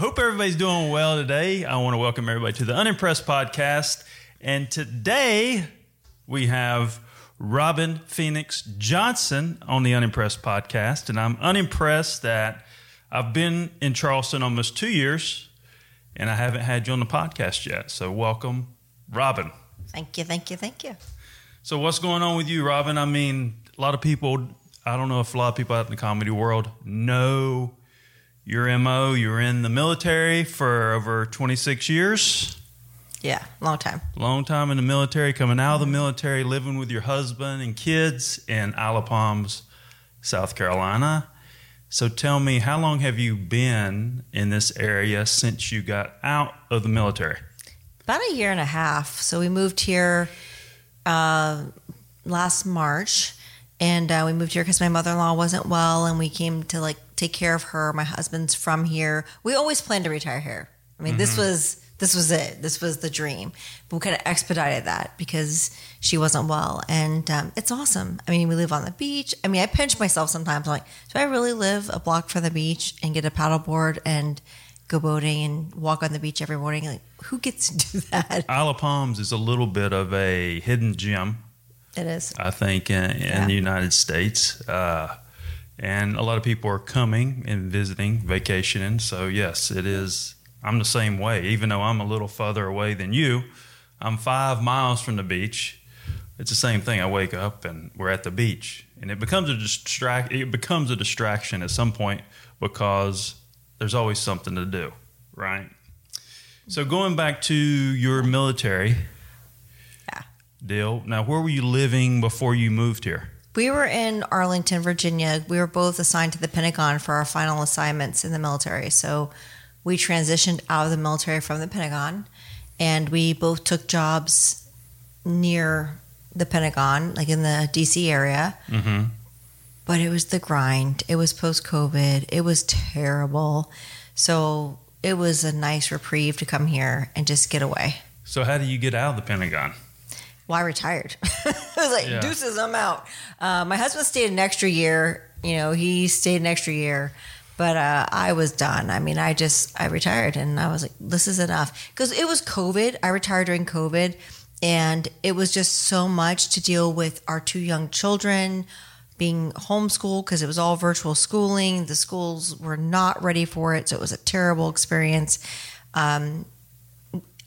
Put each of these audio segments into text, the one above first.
Hope everybody's doing well today. I want to welcome everybody to the Unimpressed podcast. And today we have Robin Phoenix Johnson on the Unimpressed podcast. And I'm unimpressed that I've been in Charleston almost two years and I haven't had you on the podcast yet. So, welcome, Robin. Thank you, thank you, thank you. So, what's going on with you, Robin? I mean, a lot of people, I don't know if a lot of people out in the comedy world know your MO. You were in the military for over 26 years. Yeah, long time. Long time in the military, coming out of the military, living with your husband and kids in Isle Palms, South Carolina. So tell me, how long have you been in this area since you got out of the military? About a year and a half. So we moved here uh, last March, and uh, we moved here because my mother in law wasn't well, and we came to like take care of her. My husband's from here. We always planned to retire here. I mean, this was this was it. This was the dream. But we kind of expedited that because she wasn't well, and um, it's awesome. I mean, we live on the beach. I mean, I pinch myself sometimes. I'm like, do I really live a block from the beach and get a paddleboard and go boating and walk on the beach every morning? Like, who gets to do that? Isle of Palms is a little bit of a hidden gem, It is. I think, in, in Yeah. the United States. Uh, and a lot of people are coming and visiting, vacationing. So, yes, it is. I'm the same way. Even though I'm a little further away than you, I'm five miles from the beach. It's the same thing. I wake up and we're at the beach, and it becomes a distract. It becomes a distraction at some point because there's always something to do, right? So going back to your military Yeah. deal. Now, where were you living before you moved here? We were in Arlington, Virginia. We were both assigned to the Pentagon for our final assignments in the military. So we transitioned out of the military from the Pentagon and we both took jobs near the Pentagon, like in the DC area. Mm-hmm. But it was the grind. It was post COVID. It was terrible. So it was a nice reprieve to come here and just get away. So, how do you get out of the Pentagon? Well, I retired. I was like, Yeah. deuces, I'm out. Uh, my husband stayed an extra year. You know, he stayed an extra year, but uh, I was done. I mean, I just, I retired and I was like, this is enough. Because it was COVID. I retired during COVID and it was just so much to deal with our two young children being homeschooled because it was all virtual schooling. The schools were not ready for it. So it was a terrible experience.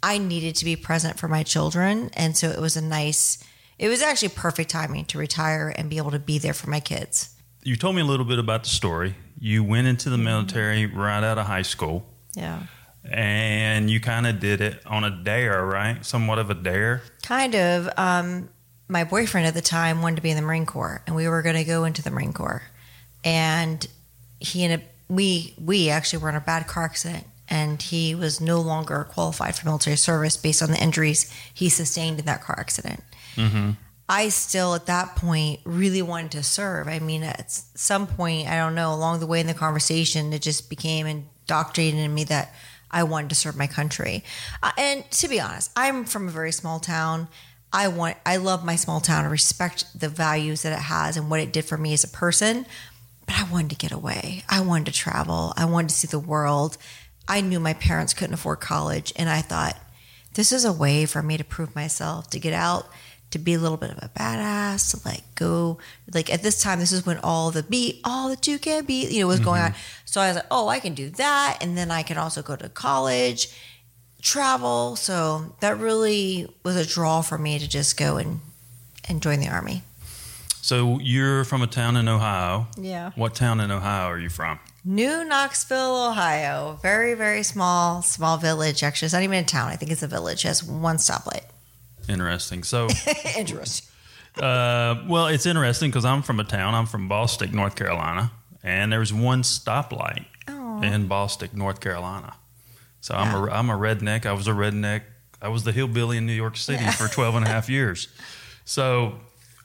I needed to be present for my children. And so it was a nice, it was actually perfect timing to retire and be able to be there for my kids. You told me a little bit about the story. You went into the military right out of high school, Yeah. and you kind of did it on a dare, right? Somewhat of a dare. Kind of. Um, my boyfriend at the time wanted to be in the Marine Corps, and we were going to go into the Marine Corps. And he and we we actually were in a bad car accident, and he was no longer qualified for military service based on the injuries he sustained in that car accident. I still, at that point, really wanted to serve. I mean, at some point, I don't know, along the way in the conversation, it just became indoctrinated in me that I wanted to serve my country. Uh, and to be honest, I'm from a very small town. I want, I love my small town. I respect the values that it has and what it did for me as a person. But I wanted to get away. I wanted to travel. I wanted to see the world. I knew my parents couldn't afford college, and I thought this is a way for me to prove myself, to get out, to be a little bit of a badass, to like go like at this time, this is when all the beat, all the two can beat, you know, was going on. Mm-hmm. So I was like, oh, I can do that, and then I can also go to college, travel. So that really was a draw for me to just go and and join the army. So you're from a town in Ohio. Yeah. What town in Ohio are you from? New Knoxville, Ohio. Very, very small, small village. Actually, it's not even a town. I think it's a village. It has one stoplight. Interesting. So, Interesting. uh, well, it's interesting because I'm from a town. I'm from Bostic, North Carolina, and there was one stoplight Oh. in Bostic, North Carolina. So I'm a I'm a redneck. I was a redneck. I was the hillbilly in New York City for 12 and a half years. So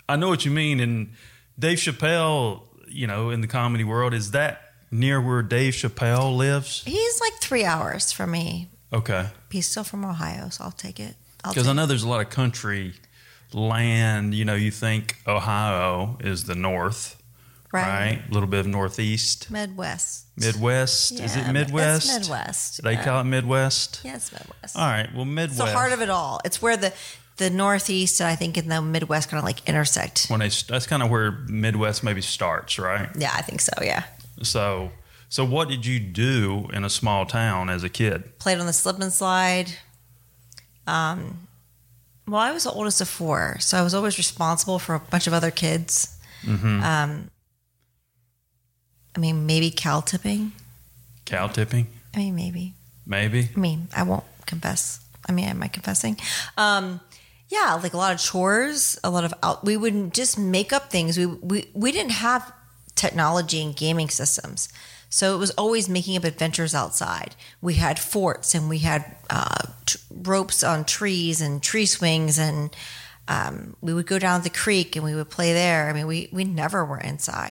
I know what you mean. And Dave Chappelle, you know, in the comedy world, is that near where Dave Chappelle lives? He's like three hours from me. Okay. He's still from Ohio, so I'll take it. Because I know there's a lot of country land. You know, you think Ohio is the north, Right. right? A little bit of northeast, Midwest. Midwest. is it Midwest? It's Midwest. They yeah. call it Midwest. Yeah, Midwest. All right. Well, Midwest. It's the heart of it all. It's where the the Northeast and I think in the Midwest kind of like intersect. when they that's kind of where Midwest maybe starts, right? Yeah, I think so. Yeah. So, so what did you do in a small town as a kid? Played on the slip and slide. Um, well, I was the oldest of four, so I was always responsible for a bunch of other kids. Mm-hmm. Um, I mean, maybe cow tipping. Cow tipping, I mean, maybe. maybe. I mean, I won't confess. I mean, am I confessing? Um, yeah, like a lot of chores, a lot of out. We wouldn't just make up things. We we we didn't have technology and gaming systems, so it was always making up adventures outside. We had forts and we had uh, t- ropes on trees and tree swings, and um, we would go down the creek and we would play there. I mean, we we never were inside.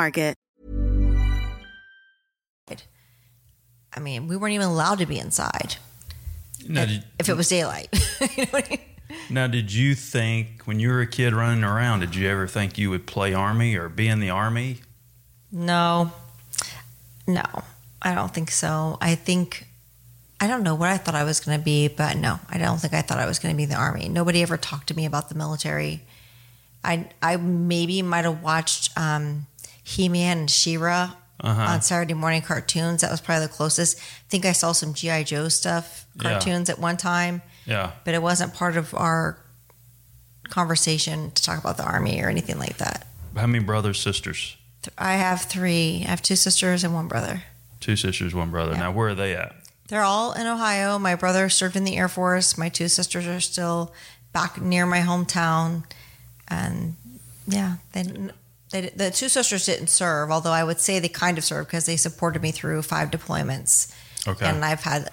I mean, we weren't even allowed to be inside Now, did, if it was daylight. you know I mean? now, did you think when you were a kid running around, did you ever think you would play army or be in the army? No, no, I don't think so. I think I don't know what I thought I was going to be, but no, I don't think I thought I was going to be in the army. Nobody ever talked to me about the military. I I maybe might have watched um, He Man and She-Ra uh-huh. on Saturday morning cartoons. That was probably the closest. I think I saw some GI Joe stuff Yeah. cartoons at one time, Yeah. but it wasn't part of our conversation to talk about the army or anything like that. How many brothers, sisters? I have three. I have two sisters and one brother. Two sisters, one brother. Now, where are they at? They're all in Ohio. My brother served in the Air Force. My two sisters are still back near my hometown, and yeah, they, they the two sisters didn't serve. Although I would say they kind of served because they supported me through five deployments, Okay. and I've had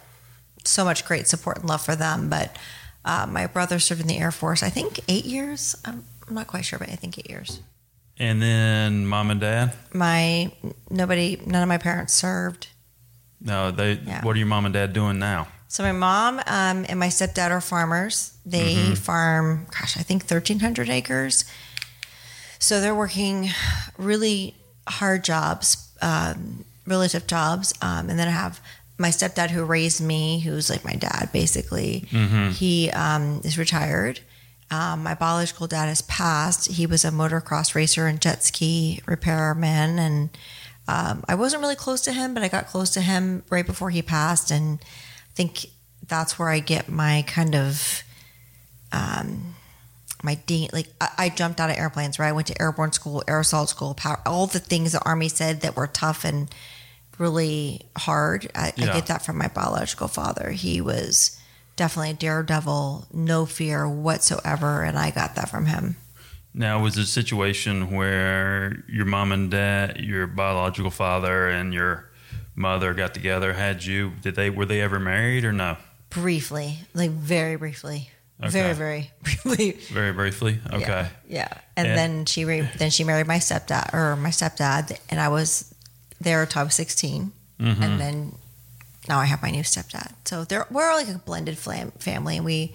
so much great support and love for them. But uh, my brother served in the Air Force. I think eight years. I'm, not quite sure, but I think eight years. And then mom and dad? My nobody, none of my parents served. No, they. Yeah. What are your mom and dad doing now? So my mom um, and my stepdad are farmers. They farm, gosh, I think thirteen hundred acres. So they're working really hard jobs, um, tough jobs. Um, and then I have my stepdad who raised me, who's like my dad basically. He um, is retired. Um, my biological dad has passed. He was a motocross racer and jet ski repairman, and um, I wasn't really close to him, but I got close to him right before he passed, and I think that's where I get my kind of um, my de- like I, I jumped out of airplanes. Right, I went to airborne school, assault school, power, all the things the army said that were tough and really hard. I, I get that from my biological father. He was definitely a daredevil, no fear whatsoever, and I got that from him. Now, was it a situation where your mom and dad, your biological father, and your mother got together? Had you? Did they? Were they ever married or no? Briefly, like very briefly. Very, very briefly. Very briefly. Okay. Yeah. yeah. And, And- then she re- then she married my stepdad or my stepdad, and I was there until I was 16 Mm-hmm. and then now I have my new stepdad. So they're we're like a blended flam- family, and we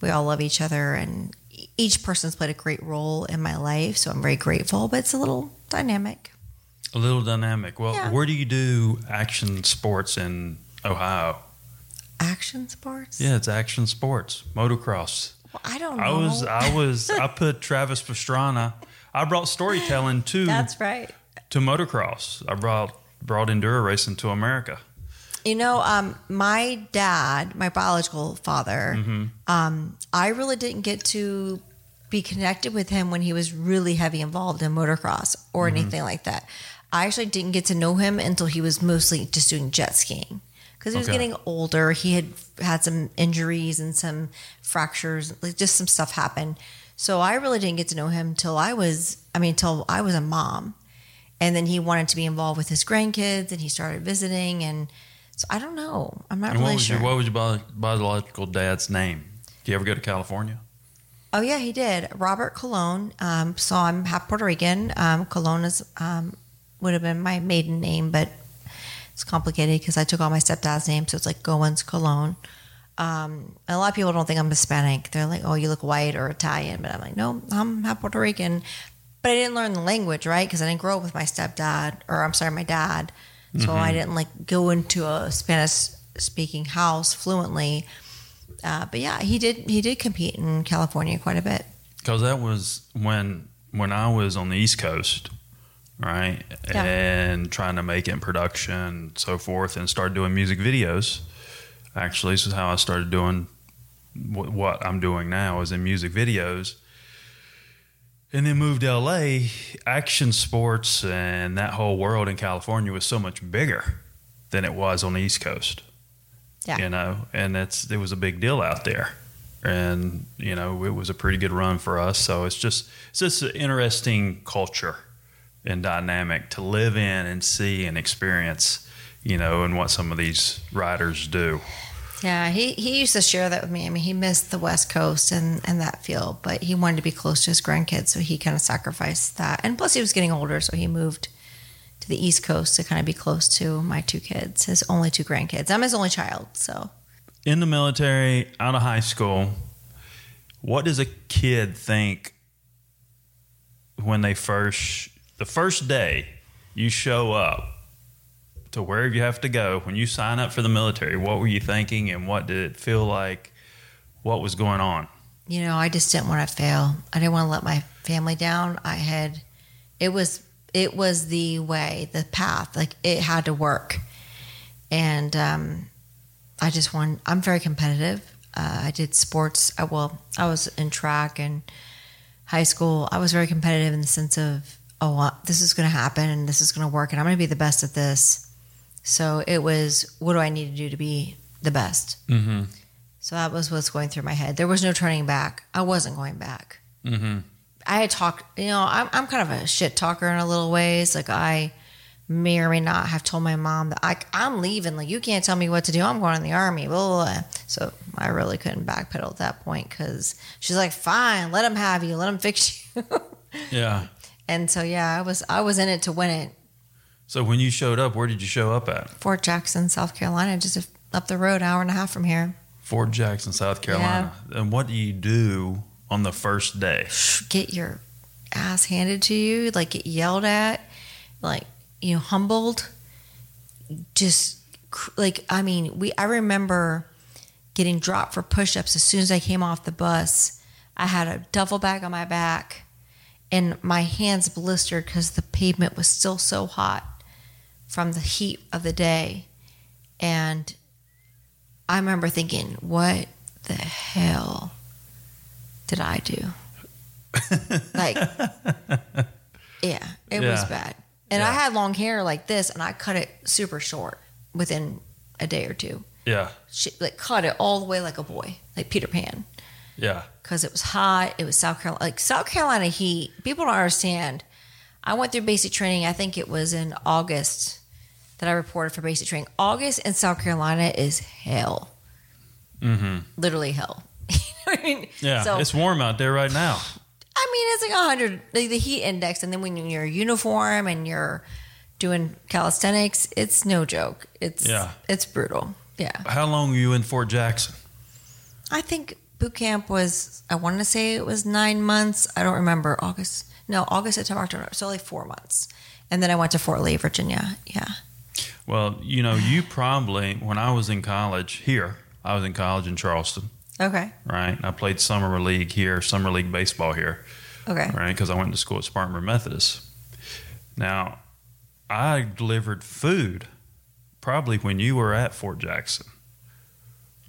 we all love each other, and each person's played a great role in my life. So I'm very grateful, but it's a little dynamic. A little dynamic. Well, Yeah. where do you do action sports in Ohio? Action sports. Yeah, it's action sports, motocross. Well, I don't know. I was, I was, I put Travis Pastrana. I brought storytelling to That's right. to motocross. I brought brought enduro racing to America. You know, um, my dad, my biological father, Mm-hmm. um, I really didn't get to be connected with him when he was really heavy involved in motocross or Mm-hmm. anything like that. I actually didn't get to know him until he was mostly just doing jet skiing because he was Okay. getting older. He had had some injuries and some fractures, like just some stuff happened. So I really didn't get to know him till I was, I mean, till I was a mom. And then he wanted to be involved with his grandkids and he started visiting. And so I don't know. I'm not And what really was sure. your what was your biological dad's name? Do you ever go to California? Oh yeah, he did. Robert Colon. Um, so I'm half Puerto Rican. Um, Colon is um, would have been my maiden name, but it's complicated because I took all my stepdad's name, so it's like Goins Colon. Um, a lot of people don't think I'm Hispanic. They're like, "Oh, you look white or Italian," but I'm like, "No, I'm half Puerto Rican." But I didn't learn the language, right? Because I didn't grow up with my stepdad, or I'm sorry, my dad. So I didn't like go into a Spanish speaking house fluently. Uh, but yeah, he did. He did compete in California quite a bit. Because that was when when I was on the East Coast, right, Yeah. and trying to make it in production, and so forth, and start doing music videos. Actually, this is how I started doing what, what I'm doing now is in music videos. And then moved to LA. Action sports and that whole world in California was so much bigger than it was on the East Coast Yeah. you know, and that's it was a big deal out there, and you know it was a pretty good run for us. So it's just it's just an interesting culture and dynamic to live in and see and experience, you know, and what some of these riders do. Yeah, he, he used to share that with me. I mean, he missed the West Coast and, and that feel, but he wanted to be close to his grandkids, so he kind of sacrificed that. And plus, he was getting older, so he moved to the East Coast to kind of be close to my two kids, his only two grandkids. I'm his only child, so In the military, out of high school, what does a kid think when they first the first day you show up to wherever you have to go when you sign up for the military what were you thinking and what did it feel like what was going on you know, I just didn't want to fail. I didn't want to let my family down. I had, it was, it was the way, the path. Like it had to work, and um, I just want. I'm very competitive. Uh, I did sports. I, well, I was in track and high school. I was very competitive in the sense of, oh, uh, this is going to happen and this is going to work, and I'm going to be the best at this. So it was, what do I need to do to be the best? mm-hmm. So that was what's going through my head. There was no turning back. I wasn't going back. Mm-hmm. I had talked, you know, I'm, I'm kind of a shit talker in a little ways. Like I may or may not have told my mom that I, I'm leaving. Like you can't tell me what to do. I'm going in the army. Blah, blah, blah. So I really couldn't backpedal at that point because she's like, fine, let him have you. Let him fix you. yeah and so, yeah, I was, I was in it to win it. so when you showed up where did you show up at Fort Jackson, South Carolina, just up the road, an hour and a half from here. fort jackson south carolina and what do you do on the first day get your ass handed to you, like get yelled at, like you know, humbled. Just like I mean, we I remember getting dropped for push-ups as soon as I came off the bus. I had a duffel bag on my back, and my hands blistered because the pavement was still so hot from the heat of the day, and I remember thinking, "What the hell did I do?" like yeah it was bad. And i had long hair like this and i cut it super short within a day or two. Yeah. She, like cut it all the way like a boy like peter pan yeah because it was hot it was south carolina like south carolina heat people don't understand i went through basic training i think it was in august that i reported for basic training august in south carolina is hell mm-hmm. literally hell you I mean, Yeah, so, it's warm out there right now. I mean, it's like 100, the, the heat index. And then when you're in uniform and you're doing calisthenics, it's no joke. It's, Yeah. it's brutal. Yeah. How long were you in Fort Jackson? I think boot camp was, I want to say it was nine months. I don't remember. August, no, August, September, October. So like four months. And then I went to Fort Lee, Virginia. Yeah. Well, you know, you probably when I was in college here, I was in college in Charleston, Okay. right? I played summer league here, summer league baseball here, Okay. right? Because I went to school at Spartanburg Methodist. Now, I delivered food probably when you were at Fort Jackson,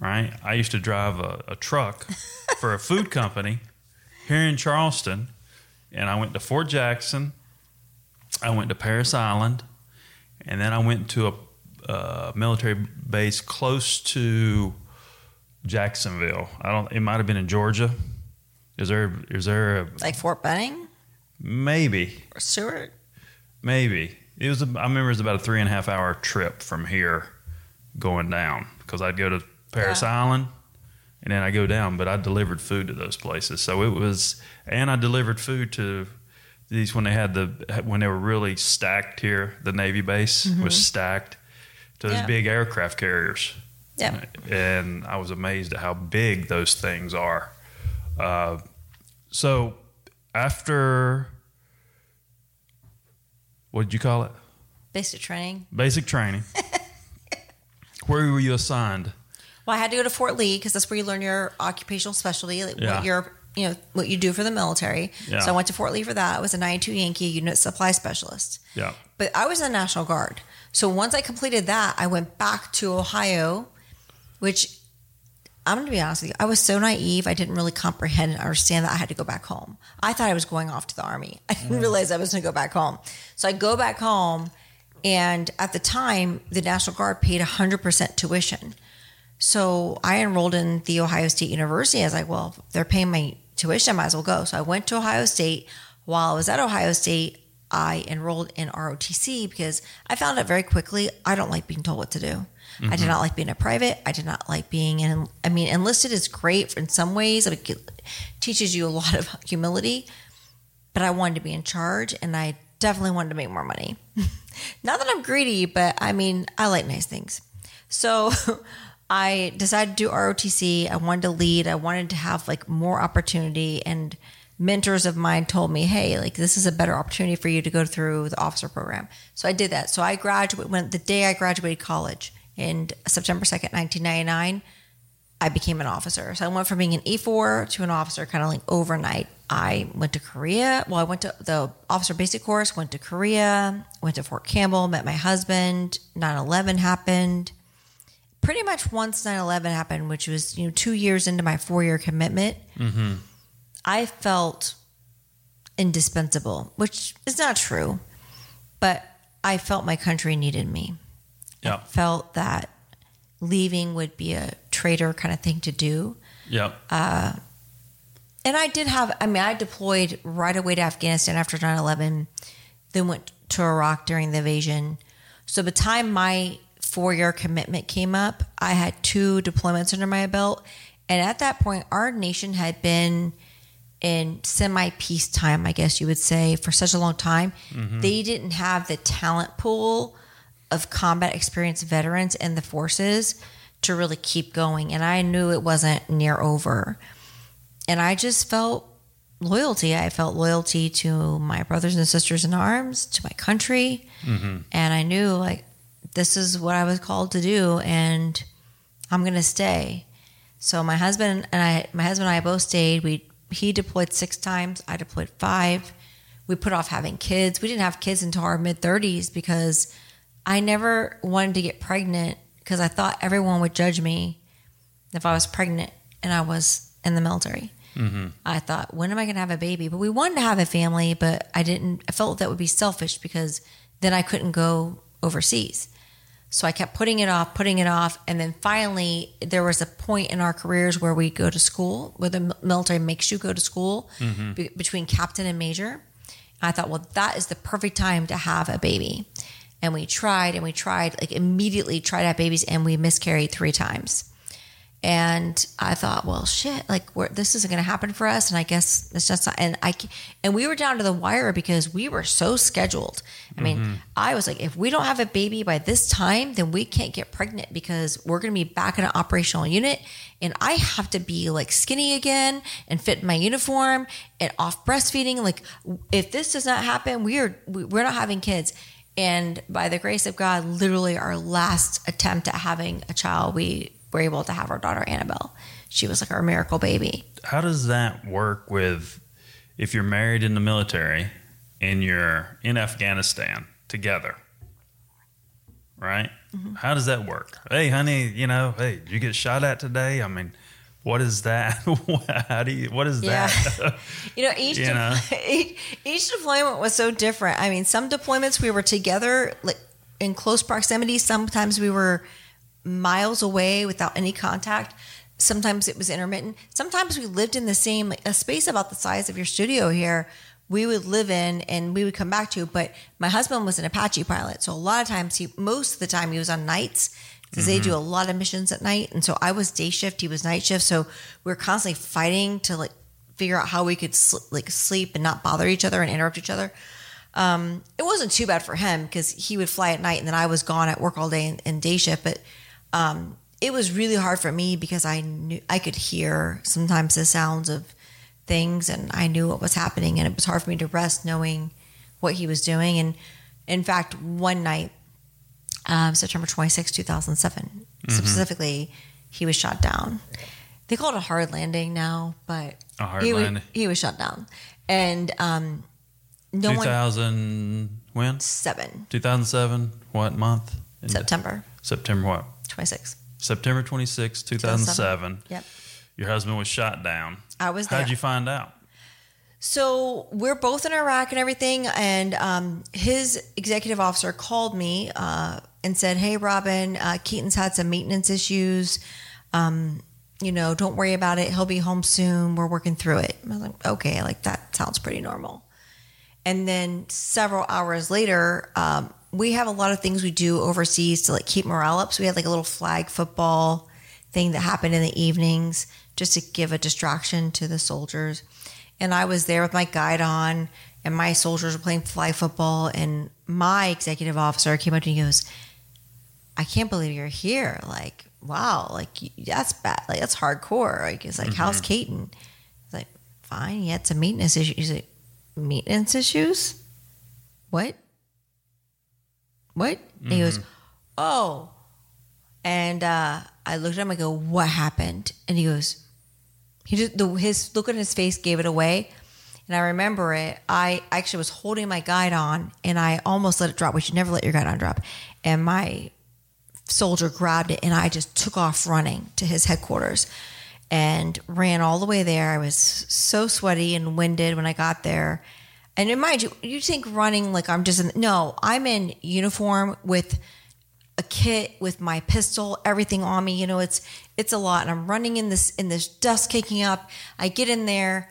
right? I used to drive a, a truck for a food company here in Charleston, and I went to Fort Jackson. I went to Parris Island, and then I went to a uh, military base close to Jacksonville. I don't. It might have been in Georgia. Is there? Is there a, Like Fort Benning maybe? or Stewart? Maybe it was. A, I remember it was about a three and a half hour trip from here going down because I'd go to Parris Yeah. Island and then I go down. But I delivered food to those places, so it was. And I delivered food to these when they had the when they were really stacked here. The Navy base was stacked to those Mm-hmm. Yeah. big aircraft carriers. Yeah. and I was amazed at how big those things are. Uh, so after what did you call it? Basic training. Basic training. Where were you assigned? Well, I had to go to Fort Lee because that's where you learn your occupational specialty, like Yeah. what you're, you know, what you do for the military. Yeah. So I went to Fort Lee for that. I was a 92 Yankee unit supply specialist. Yeah. But I was in the National Guard. So once I completed that, I went back to Ohio, which I'm going to be honest with you, I was so naive. I didn't really comprehend and understand that I had to go back home. I thought I was going off to the Army. I didn't mm. realize I was going to go back home. So I go back home, and at the time, the National Guard paid 100% tuition. So I enrolled in the Ohio State University. I was like, well, they're paying my tuition, I might as well go. So I went to Ohio State. While I was at Ohio State, I enrolled in ROTC because I found out very quickly I don't like being told what to do. I did mm-hmm. not like being a private. I did not like being in. I mean, enlisted is great in some ways. It teaches you a lot of humility, but I wanted to be in charge, and I definitely wanted to make more money. not that I'm greedy, but I mean, I like nice things. So I decided to do ROTC. I wanted to lead. I wanted to have like more opportunity and mentors of mine told me, "Hey, like this is a better opportunity for you to go through the officer program." So I did that. So I graduated when the day I graduated college in September 2nd, 1999, I became an officer. So I went from being an E4 to an officer kind of like overnight. I went to Korea. Well, I went to the officer basic course, went to Korea, went to Fort Campbell, met my husband. 9 11 happened. Pretty much once 9 11 happened, which was, you know, two years into my four year commitment, mm-hmm. I felt indispensable, which is not true, but I felt my country needed me Yeah. felt that leaving would be a traitor kind of thing to do. Yeah. Uh, and I did have, I mean, I deployed right away to Afghanistan after 9 11, then went to Iraq during the invasion. So by the time my four year commitment came up, I had two deployments under my belt. And at that point, our nation had been in semi peacetime, I guess you would say, for such a long time. Mm-hmm. They didn't have the talent pool of combat experienced veterans in the forces to really keep going. And I knew it wasn't near over. And I just felt loyalty. I felt loyalty to my brothers and sisters in arms, to my country. Mm-hmm. And I knew like this is what I was called to do and I'm going to stay. So my husband and I my husband and I both stayed. We he deployed 6 times, I deployed 5. We put off having kids. We didn't have kids until our mid 30s because I never wanted to get pregnant because I thought everyone would judge me if I was pregnant and I was in the military. Mm-hmm. I thought, when am I going to have a baby? But we wanted to have a family, but I didn't. I felt that would be selfish because then I couldn't go overseas. So I kept putting it off, putting it off, and then finally there was a point in our careers where we go to school, where the military makes you go to school mm-hmm. be- between captain and major. I thought, well, that is the perfect time to have a baby. And we tried and we tried, like immediately tried to have babies, and we miscarried three times. And I thought, well, shit, like we're, this isn't going to happen for us. And I guess it's just not. And I and we were down to the wire because we were so scheduled. I mean, mm-hmm. I was like, if we don't have a baby by this time, then we can't get pregnant because we're going to be back in an operational unit, and I have to be like skinny again and fit in my uniform and off breastfeeding. Like, if this does not happen, we are we're not having kids. And by the grace of God, literally our last attempt at having a child, we were able to have our daughter Annabelle. She was like our miracle baby. How does that work with if you're married in the military and you're in Afghanistan together? Right? Mm-hmm. How does that work? Hey, honey, you know, hey, you get shot at today? I mean, what is that? How do you? What is yeah. that? you know, each, you de- know? each, each deployment was so different. I mean, some deployments we were together, like in close proximity. Sometimes we were miles away without any contact. Sometimes it was intermittent. Sometimes we lived in the same a space about the size of your studio here. We would live in and we would come back to. But my husband was an Apache pilot, so a lot of times he, most of the time, he was on nights because mm-hmm. they do mm-hmm. a lot of missions at night. And so I was day shift, he was night shift. So we were constantly fighting to like figure out how we could sl- like sleep and not bother each other and interrupt each other. Um, it wasn't too bad for him because he would fly at night and then I was gone at work all day in, in day shift. But um, it was really hard for me because I knew I could hear sometimes the sounds of things and I knew what was happening and it was hard for me to rest knowing what he was doing. And in fact, one night um, September 26, 2007. Mm-hmm. Specifically, he was shot down. They call it a hard landing now, but a hard he, landing. Was, he was shot down. And um, no 2000 one, when? Seven. 2007. What month? September. September what? 26. September 26, 2007. 2007. Yep. Your husband was shot down. I was there. How'd you find out? So we're both in Iraq and everything, and um, his executive officer called me uh, and said, "Hey, Robin, uh, Keaton's had some maintenance issues. Um, you know, don't worry about it. He'll be home soon. We're working through it." I was like, "Okay, like that sounds pretty normal." And then several hours later, um, we have a lot of things we do overseas to like keep morale up. So we had like a little flag football thing that happened in the evenings just to give a distraction to the soldiers. And I was there with my guidon, and my soldiers were playing flag football. And my executive officer came up to me and goes, I can't believe you're here. Like, wow, like that's bad. Like that's hardcore. Like it's like, mm-hmm. how's Caton? He's like, fine. He had some maintenance issues. He's like, maintenance issues? What? What? Mm-hmm. he goes, oh. And uh, I looked at him. I go, what happened? And he goes, he just the, his look on his face gave it away. And I remember it. I actually was holding my guidon, and I almost let it drop. We should never let your guidon drop. And my soldier grabbed it and I just took off running to his headquarters and ran all the way there. I was so sweaty and winded when I got there. And in mind you, you think running like I'm just in, no, I'm in uniform with a kit with my pistol, everything on me. You know, it's it's a lot. And I'm running in this in this dust kicking up. I get in there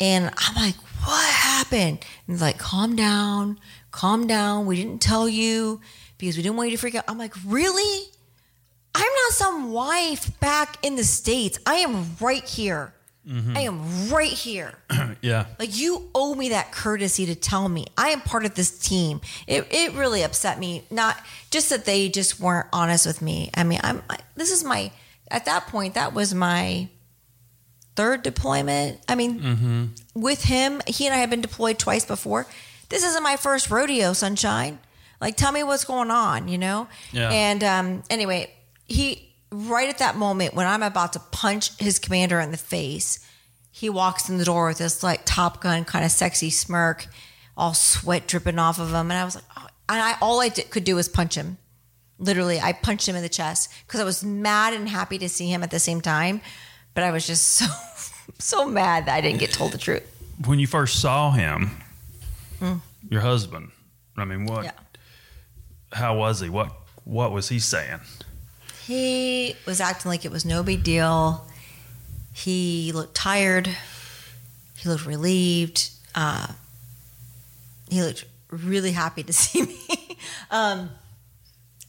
and I'm like, what happened? And he's like, calm down, calm down. We didn't tell you because we didn't want you to freak out. I'm like, really? I'm not some wife back in the States. I am right here. Mm-hmm. I am right here. yeah. Like you owe me that courtesy to tell me I am part of this team. It, it really upset me. Not just that they just weren't honest with me. I mean, I'm, I, this is my, at that point, that was my third deployment. I mean, mm-hmm. with him, he and I have been deployed twice before. This isn't my first rodeo, sunshine. Like, tell me what's going on, you know? Yeah. And um, anyway, he, right at that moment when I'm about to punch his commander in the face, he walks in the door with this like Top Gun kind of sexy smirk, all sweat dripping off of him. And I was like, oh. and I, all I did, could do was punch him. Literally, I punched him in the chest because I was mad and happy to see him at the same time. But I was just so, so mad that I didn't get told the truth. When you first saw him, mm. your husband, I mean, what? Yeah how was he? What what was he saying? He was acting like it was no big deal. He looked tired. He looked relieved. Uh, he looked really happy to see me. um,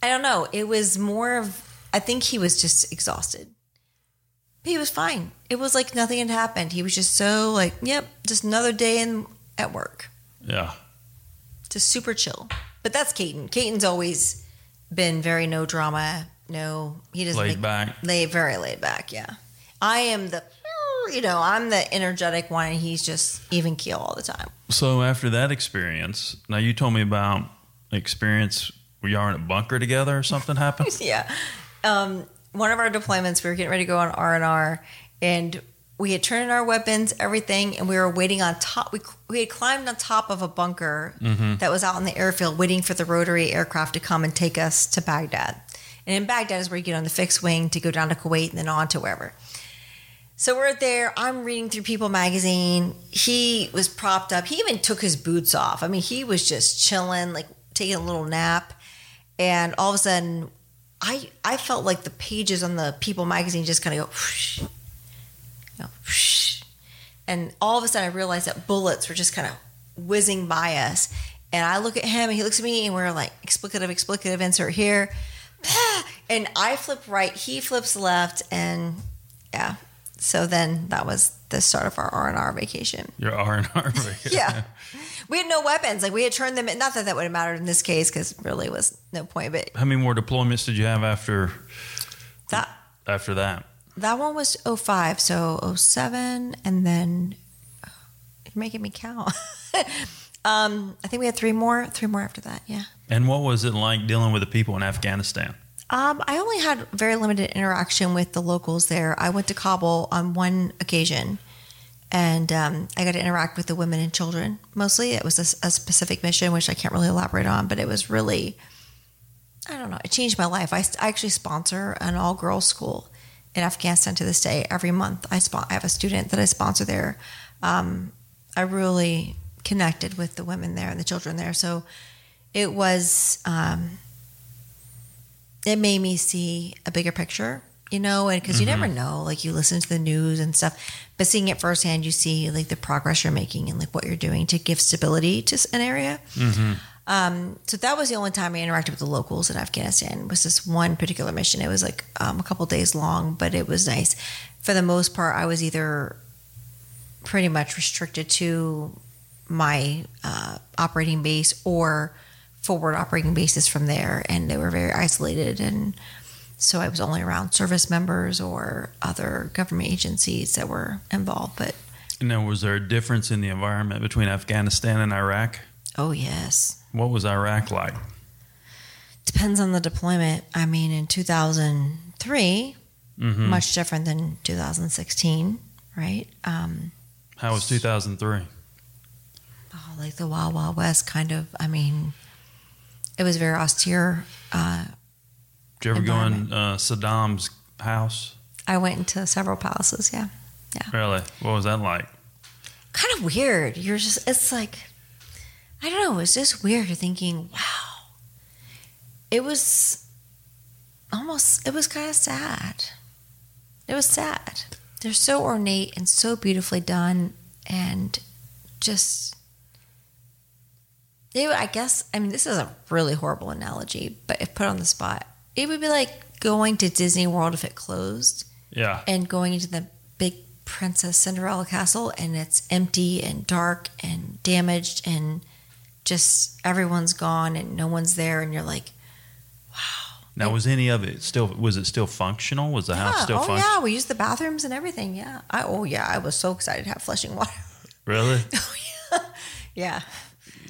I don't know. It was more of, I think he was just exhausted. He was fine. It was like nothing had happened. He was just so like, yep, just another day in at work. Yeah. Just super chill. But that's Caden. Caden's always been very no drama. No, he doesn't Laid make, back. Lay very laid back. Yeah, I am the, you know, I'm the energetic one, and he's just even keel all the time. So after that experience, now you told me about experience where y'all in a bunker together or something happened. yeah. Um, one of our deployments, we were getting ready to go on R and R, and we had turned in our weapons, everything, and we were waiting on top. We we had climbed on top of a bunker that was out in the airfield, waiting for the rotary aircraft to come and take us to Baghdad. And in Baghdad is where you get on the fixed wing to go down to Kuwait and then on to wherever. So we're there. I'm reading through People magazine. He was propped up. He even took his boots off. I mean, he was just chilling, like taking a little nap. And all of a sudden, I I felt like the pages on the People magazine just kind of go, whoosh, you know, whoosh. and all of a sudden I realized that bullets were just kind of whizzing by us. And I look at him, and he looks at me, and we're like, explicative, explicative, insert here. And I flip right, he flips left, and yeah. So then that was the start of our R and R vacation. Your R and R. vacation. Yeah. We had no weapons. Like we had turned them in. Not that that would have mattered in this case because really was no point. But How many more deployments did you have after that after that? that one was 05. So 07 and then you're making me count. um, I think we had three more. Three more after that. Yeah. And what was it like dealing with the people in Afghanistan? Um, I only had very limited interaction with the locals there. I went to Kabul on one occasion, and um, I got to interact with the women and children mostly. It was a, a specific mission, which I can't really elaborate on, but it was really, I don't know, it changed my life. I, I actually sponsor an all girls school in Afghanistan to this day. Every month, I, I have a student that I sponsor there. Um, I really connected with the women there and the children there. So it was. Um, it made me see a bigger picture, you know, and because you never know, like you listen to the news and stuff, but seeing it firsthand, you see like the progress you're making and like what you're doing to give stability to an area. Um, so that was the only time I interacted with the locals in Afghanistan. Was this one particular mission? It was like um, a couple days long, but it was nice. For the most part, I was either pretty much restricted to my uh, operating base or forward operating bases from there, and they were very isolated. And so I was only around service members or other government agencies that were involved. But And then was there a difference in the environment between Afghanistan and Iraq? oh yes, What was Iraq like? depends on the deployment. I mean, in 2003, Mm-hmm. much different than 2016, right? Um, How was 2003? oh, like the Wild Wild West kind of. I mean, it was very austere. Uh, Did you ever go in uh, Saddam's house? I went into several palaces. Yeah, Really? What was that like? kind of weird. You're just. It's like, I don't know. It's just weird. You're thinking, wow. It was almost. It was kind of sad. It was sad. They're so ornate and so beautifully done, and just. It, would- I guess. I mean, this is a really horrible analogy, but if put on the spot, it would be like going to Disney World if it closed Yeah. and going into the big Princess Cinderella castle and it's empty and dark and damaged and just everyone's gone and no one's there and you're like, wow. Now, was any of it still? Was it still functional? Was the house still oh functional? yeah, we used the bathrooms and everything. Yeah, I, oh yeah, I was so excited to have flushing water. Really? Oh, yeah.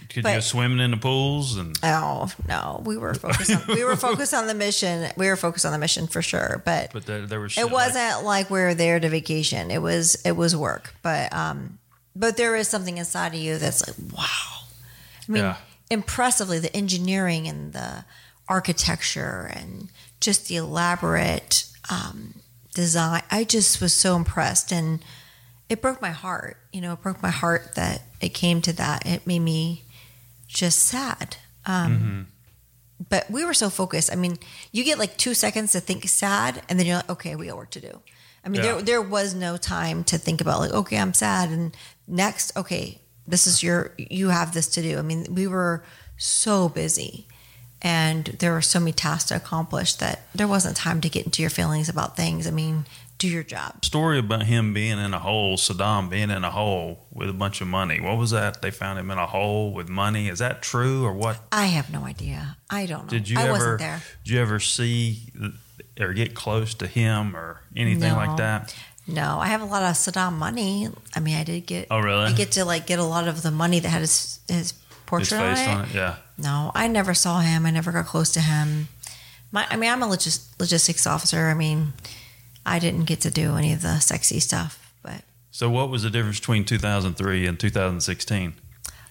Could But- you go swimming in the pools and? Oh no, we were focused. On, we were focused on the mission. We were focused on the mission for sure, but But there, there was. it like- wasn't like, we were there to vacation. It was it was work, but um, but there is something inside of you that's like, wow. I mean, Yeah. impressively, the engineering and the architecture and just the elaborate um, design. I just was so impressed, and it broke my heart. You know, it broke my heart that it came to that. It made me just sad. Um, But we were so focused. I mean, you get like two seconds to think sad, and then you're like, okay, we got work to do. I mean, Yeah. there there was no time to think about like, okay, I'm sad, and next, okay, this is your you have this to do. I mean, we were so busy, and there were so many tasks to accomplish that there wasn't time to get into your feelings about things. I mean, do your job. Story about him being in a hole, Saddam being in a hole with a bunch of money. What was that? They found him in a hole with money. Is that true or what? I have no idea. I don't know. Did you I ever? wasn't there. Did you ever see or get close to him or anything No. like that? No, I have a lot of Saddam money. I mean, I did get. Oh, really? I get to like get a lot of the money that had his his His portrait face on, on it. it. Yeah. No, I never saw him. I never got close to him. My, I mean, I'm a logis- logistics officer. I mean, I didn't get to do any of the sexy stuff. But So what was the difference between 2003 and 2016?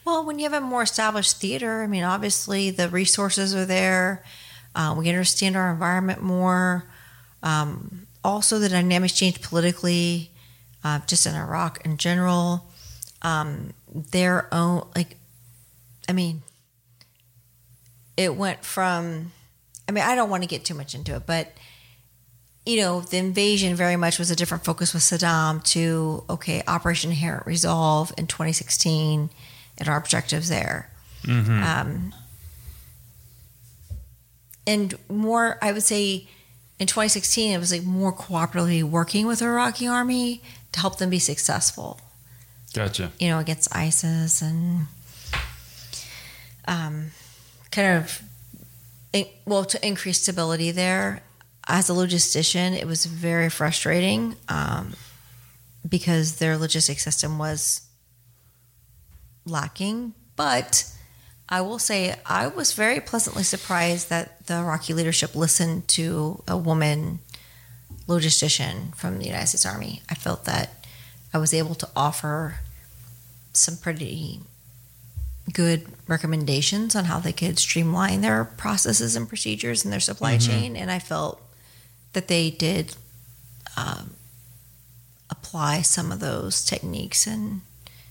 well, when you have a more established theater, I mean, obviously the resources are there. Uh, we understand our environment more. Um, also, the dynamics change politically, uh, just in Iraq in general. Um, their own, like, I mean, it went from, I mean, I don't want to get too much into it, but, you know, the invasion very much was a different focus with Saddam to, okay, Operation Inherent Resolve in 2016 and our objectives there. Um, and more, I would say, in 2016, it was like more cooperatively working with the Iraqi army to help them be successful, Gotcha. you know, against ISIS and um, kind of, in, well, to increase stability there. As a logistician, it was very frustrating um, because their logistics system was lacking. But I will say I was very pleasantly surprised that the Iraqi leadership listened to a woman logistician from the United States Army. I felt that I was able to offer some pretty good recommendations on how they could streamline their processes and procedures in their supply chain, and I felt that they did um, apply some of those techniques and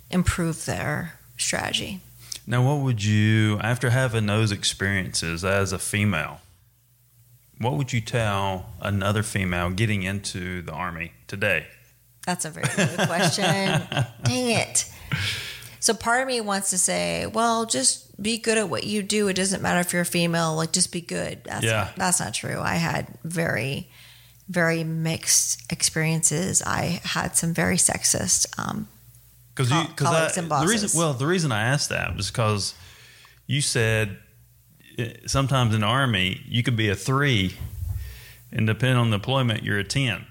improve their strategy. Now, what would you, after having those experiences as a female, what would you tell another female getting into the army today? That's a very good question. Dang it. So part of me wants to say, well, just be good at what you do. It doesn't matter if you're a female, like just be good. That's Yeah. that's not true. I had very, very mixed experiences. I had some very sexist. Um, Because Co- you, because colleagues and the reason, bosses. well, the reason I asked that was because you said eh, sometimes in the army you could be a three, and depending on the deployment, you're a ten.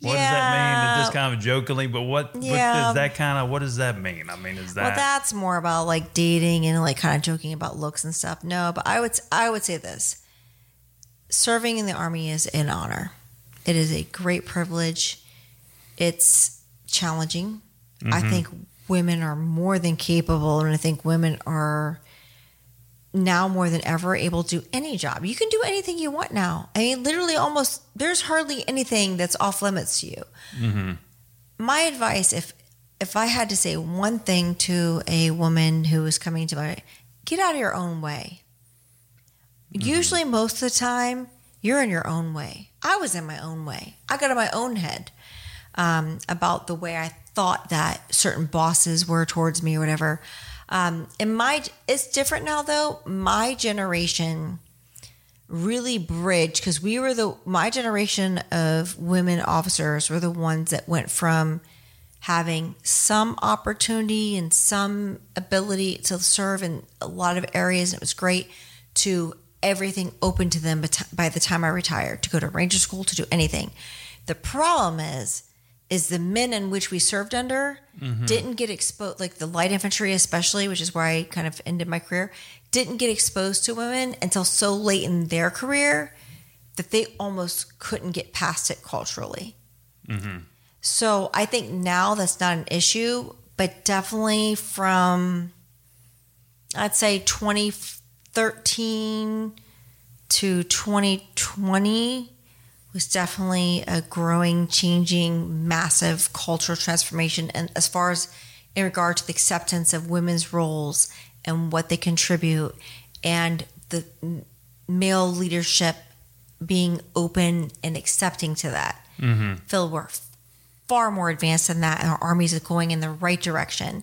What does that mean? Yeah. Just kind of jokingly, but what, what Yeah. does that kind of what does that mean? I mean, is that well, that's more about like dating and like kind of joking about looks and stuff. No, but I would I would say this: serving in the army is an honor. It is a great privilege. It's challenging. I mm-hmm. think women are more than capable, and I think women are now more than ever able to do any job. You can do anything you want now. I mean, literally, almost there's hardly anything that's off limits to you my advice if if I had to say one thing to a woman who is coming to my get out of your own way. Usually most of the time you're in your own way. I was in my own way. I got in my own head um, about the way I thought that certain bosses were towards me or whatever. Um, and my it's different now though. My generation really bridged because we were the my generation of women officers were the ones that went from having some opportunity and some ability to serve in a lot of areas it was great to everything open to them by the time I retired to go to ranger school to do anything. The problem is is the men in which we served under mm-hmm. didn't get exposed like the light infantry especially which is where I kind of ended my career didn't get exposed to women until so late in their career that they almost couldn't get past it culturally. Mm-hmm. So I think now that's not an issue, but definitely from I'd say 2013 to 2020 was definitely a growing, changing, massive cultural transformation. And as far as in regard to the acceptance of women's roles and what they contribute, and the male leadership being open and accepting to that. Mm-hmm. Phil, we're far more advanced than that, and our armies are going in the right direction.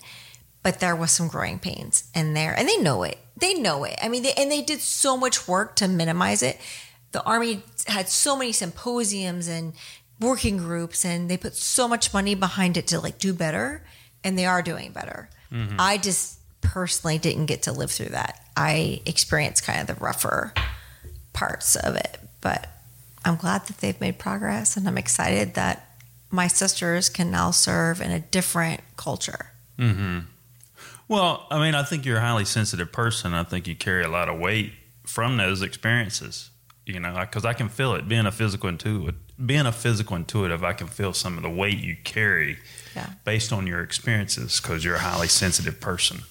but there was some growing pains in there, and they know it. They know it. I mean, they, and they did so much work to minimize it. The army had so many symposiums and working groups, and they put so much money behind it to like do better, and they are doing better. Mm-hmm. I just personally didn't get to live through that. I experienced kind of the rougher parts of it, but I'm glad that they've made progress, and I'm excited that my sisters can now serve in a different culture. Mm-hmm. Well, I mean, I think you're a highly sensitive person. I think you carry a lot of weight from those experiences. You know, because I can feel it. Being a physical intuitive, being a physical intuitive, I can feel some of the weight you carry Yeah. based on your experiences because you're a highly sensitive person.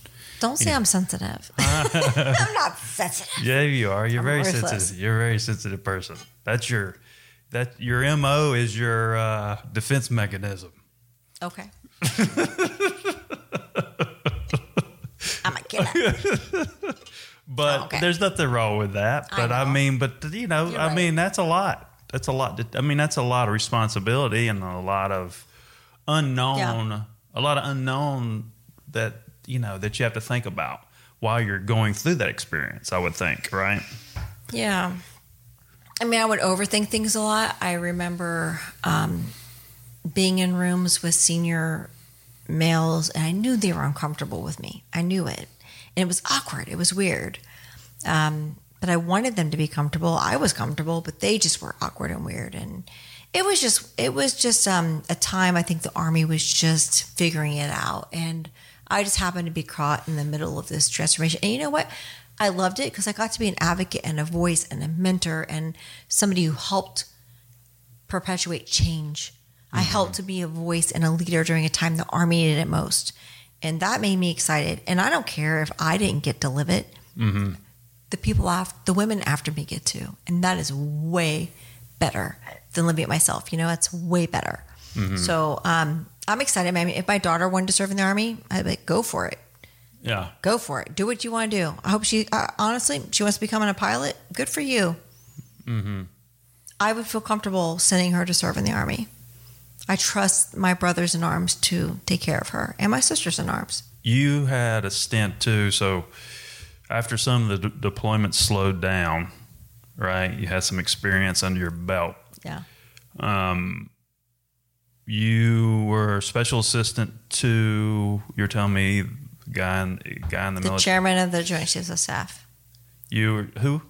Don't say I'm sensitive. I'm not sensitive. Yeah, you are. You're I'm very ruthless. sensitive. You're a very sensitive person. That's your that your mo is your uh, defense mechanism. Okay. I'm a killer. But Oh, okay. there's nothing wrong with that. But I, know. mean, but you know, You're I right. mean, that's a lot. That's a lot. To, I mean, that's a lot of responsibility and a lot of unknown, a lot of unknown that you know that you have to think about while you're going through that experience. I would think, right? Yeah. I mean, I would overthink things a lot. I remember um, being in rooms with senior males, and I knew they were uncomfortable with me. I knew it. And it was awkward. It was weird. Um, but I wanted them to be comfortable. I was comfortable, but they just were awkward and weird. And it was just, it was just um, a time I think the army was just figuring it out. And I just happened to be caught in the middle of this transformation. And you know what? I loved it because I got to be an advocate and a voice and a mentor and somebody who helped perpetuate change. I helped to be a voice and a leader during a time the army needed it most. And that made me excited. And I don't care if I didn't get to live it. The people after, the women after me get to. And that is way better than living it myself. You know, it's way better. So um, I'm excited. I mean, if my daughter wanted to serve in the army, I'd be like, go for it. Yeah. Go for it. Do what you want to do. I hope she, uh, honestly, she wants to become a pilot. Good for you. I would feel comfortable sending her to serve in the army. I trust my brothers in arms to take care of her and my sisters in arms. You had a stint too. So after some of the de- deployments slowed down, right? You had some experience under your belt. Yeah. Um, you were special assistant to. You're telling me guy in guy in the, The military. chairman of the Joint Chiefs of Staff. You were who?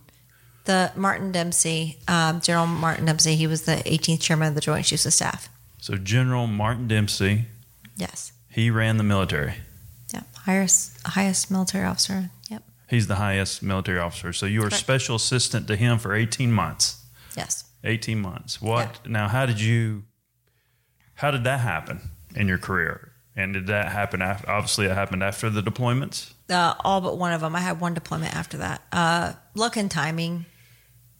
The Martin Dempsey, um, General Martin Dempsey, he was the 18th chairman of the Joint Chiefs of Staff. So General Martin Dempsey. Yes. He ran the military. Yep. Highest, highest military officer. Yep. He's the highest military officer. So you were Correct. special assistant to him for 18 months. Yes. 18 months. What now? How did you? How did that happen in your career? And did that happen? After, obviously, it happened after the deployments. uh, all but one of them. I had one deployment after that. Uh, luck and timing,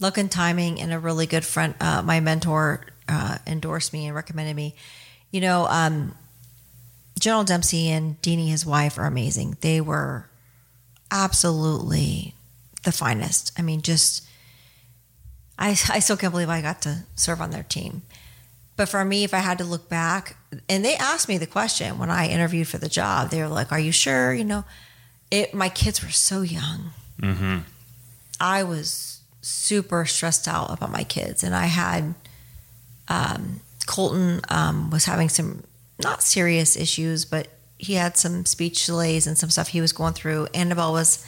luck and timing, and a really good friend. Uh, my mentor uh, endorsed me and recommended me. You know, um, General Dempsey and Deanie, his wife, are amazing. They were absolutely the finest. I mean, just I, I still can't believe I got to serve on their team. But for me, if I had to look back, and they asked me the question when I interviewed for the job, they were like, "Are you sure?" You know, it. My kids were so young. Mm-hmm. I was super stressed out about my kids, and I had um, Colton um, was having some not serious issues, but he had some speech delays and some stuff he was going through. Annabelle was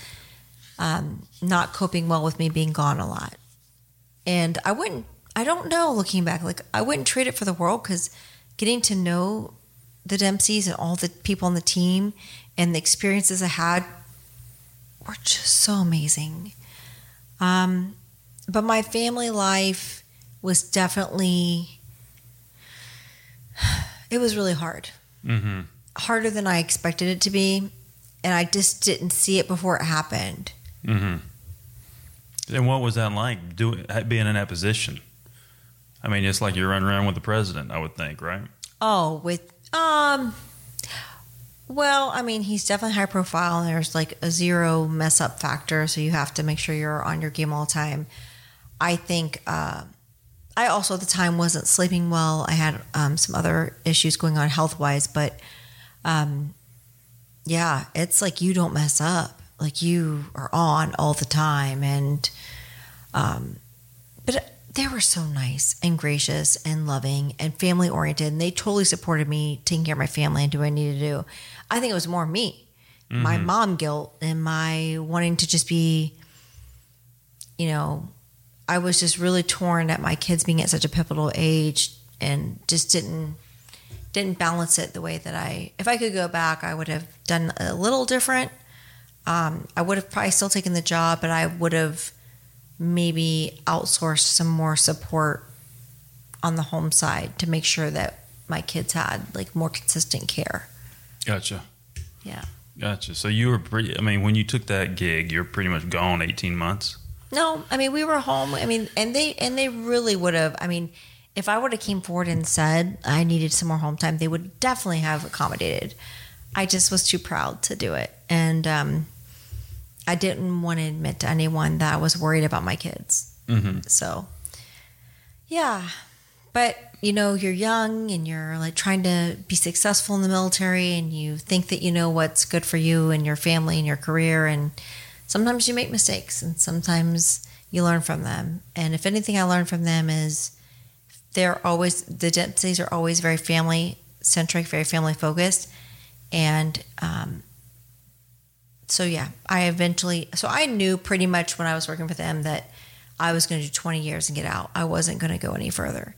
um, not coping well with me being gone a lot, and I wouldn't. I don't know. Looking back, like I wouldn't trade it for the world because getting to know the Dempseys and all the people on the team and the experiences I had were just so amazing. Um, but my family life was definitely it was really hard Mm-hmm. harder than i expected it to be and i just didn't see it before it happened Mm-hmm. And what was that like? Doing being in that position? I mean, it's like you're running around with the president. I would think, right? oh with um well i mean he's definitely high profile and there's like a zero mess up factor so you have to make sure you're on your game all the time i think uh, i also at the time wasn't sleeping well i had um, some other issues going on health wise but um, yeah, it's like you don't mess up. Like you are on all the time. And, um, but they were so nice and gracious and loving and family oriented. And they totally supported me taking care of my family and doing what I needed to do. I think it was more me, my mom guilt and my wanting to just be, you know, I was just really torn at my kids being at such a pivotal age and just didn't didn't balance it the way that I if I could go back I would have done a little different. Um, I would have probably still taken the job, but I would have maybe outsourced some more support on the home side to make sure that my kids had like more consistent care. Gotcha. Yeah. Gotcha. So you were pretty. I mean, when you took that gig, you're pretty much gone 18 months. No, I mean we were home. I mean, and they and they really would have. I mean, if I would have came forward and said I needed some more home time, they would definitely have accommodated. I just was too proud to do it, and um, I didn't want to admit to anyone that I was worried about my kids. Mm-hmm. So, yeah, but you know, you're young and you're like trying to be successful in the military, and you think that you know what's good for you and your family and your career, and sometimes you make mistakes, and sometimes you learn from them. And if anything, I learned from them is they're always the Dempseys are always very family centric, very family focused, and um, so yeah, I eventually so I knew pretty much when I was working for them that I was going to do 20 years and get out. I wasn't going to go any further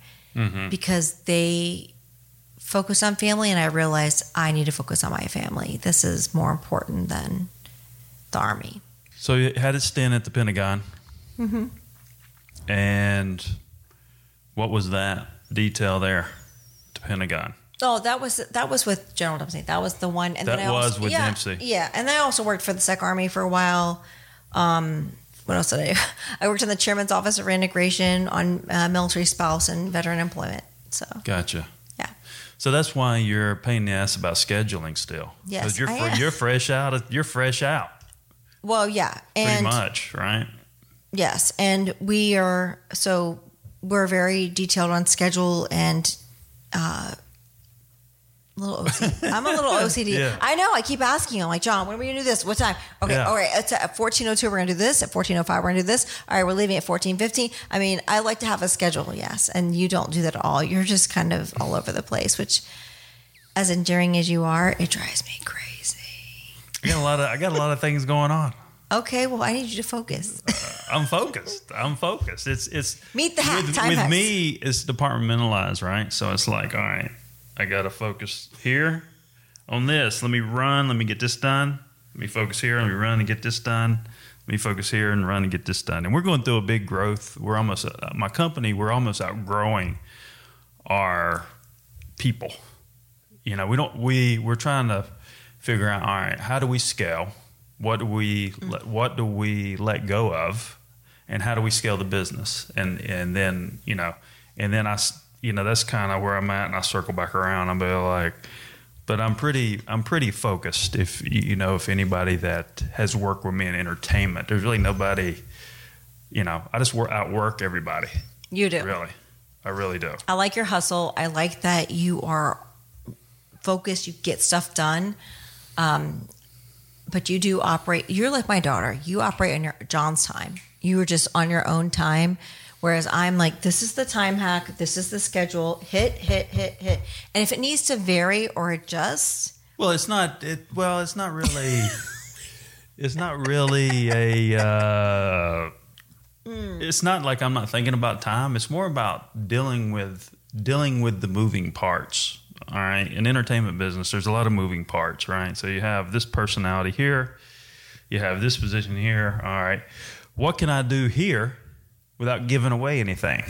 because they focus on family, and I realized I need to focus on my family. This is more important than the army. So you had a stint at the Pentagon. Mm-hmm. And what was that detail there? The Pentagon. Oh, that was that was with General Dempsey. That was the one. And That then I was also, with yeah, Dempsey. Yeah, and I also worked for the Sec Army for a while. Um, what else did I? do? I worked in the chairman's office of reintegration on uh, military spouse and veteran employment. So Gotcha. yeah, So that's why you're paying the ass about scheduling still. Yes, you're I fr- am. you're fresh out. Of, you're fresh out, well, yeah, pretty and much, right? yes, and we are so we're very detailed on schedule and. Uh, Little OCD. I'm a little OCD. Yeah. I know. I keep asking. I'm like, John, when are we gonna do this? What time? Okay, Yeah. all right. It's at 14:02. We're gonna do this. At 14:05, we're gonna do this. All right, we're leaving at 14:15. I mean, I like to have a schedule, yes, and you don't do that at all. You're just kind of all over the place, which, as endearing as you are, it drives me crazy. I got a lot of I got a lot of things going on. Okay, well, I need you to focus. I'm focused. I'm focused. It's it's Meet the hack, with, time with hacks. me. It's departmentalized, right? So it's like, all right, I got to focus here on this. Let me run. Let me get this done. Let me focus here. Let me run and get this done. Let me focus here and run and get this done. And we're going through a big growth. We're almost uh, my company. We're almost outgrowing our people. You know, we don't. We we're trying to figure out. All right, how do we scale? What do we mm-hmm. let, what do we let go of, and how do we scale the business? And and then you know, and then I you know that's kind of where I'm at, and I circle back around. I'm be like, but I'm pretty I'm pretty focused. If you know if anybody that has worked with me in entertainment, there's really nobody. You know, I just work outwork everybody. You do. Really, I really do. I like your hustle. I like that you are focused. You get stuff done. Um, but you do operate. You're like my daughter. You operate on your John's time. You are just on your own time. Whereas I'm like, this is the time hack. This is the schedule. Hit, hit, hit, hit. And if it needs to vary or adjust, Well, it's not. It, well, it's not really. it's not really a. Uh, It's not like I'm not thinking about time. It's more about dealing with dealing with the moving parts. All right, in entertainment business, there's a lot of moving parts, right? So you have this personality here, you have this position here. All right, what can I do here without giving away anything?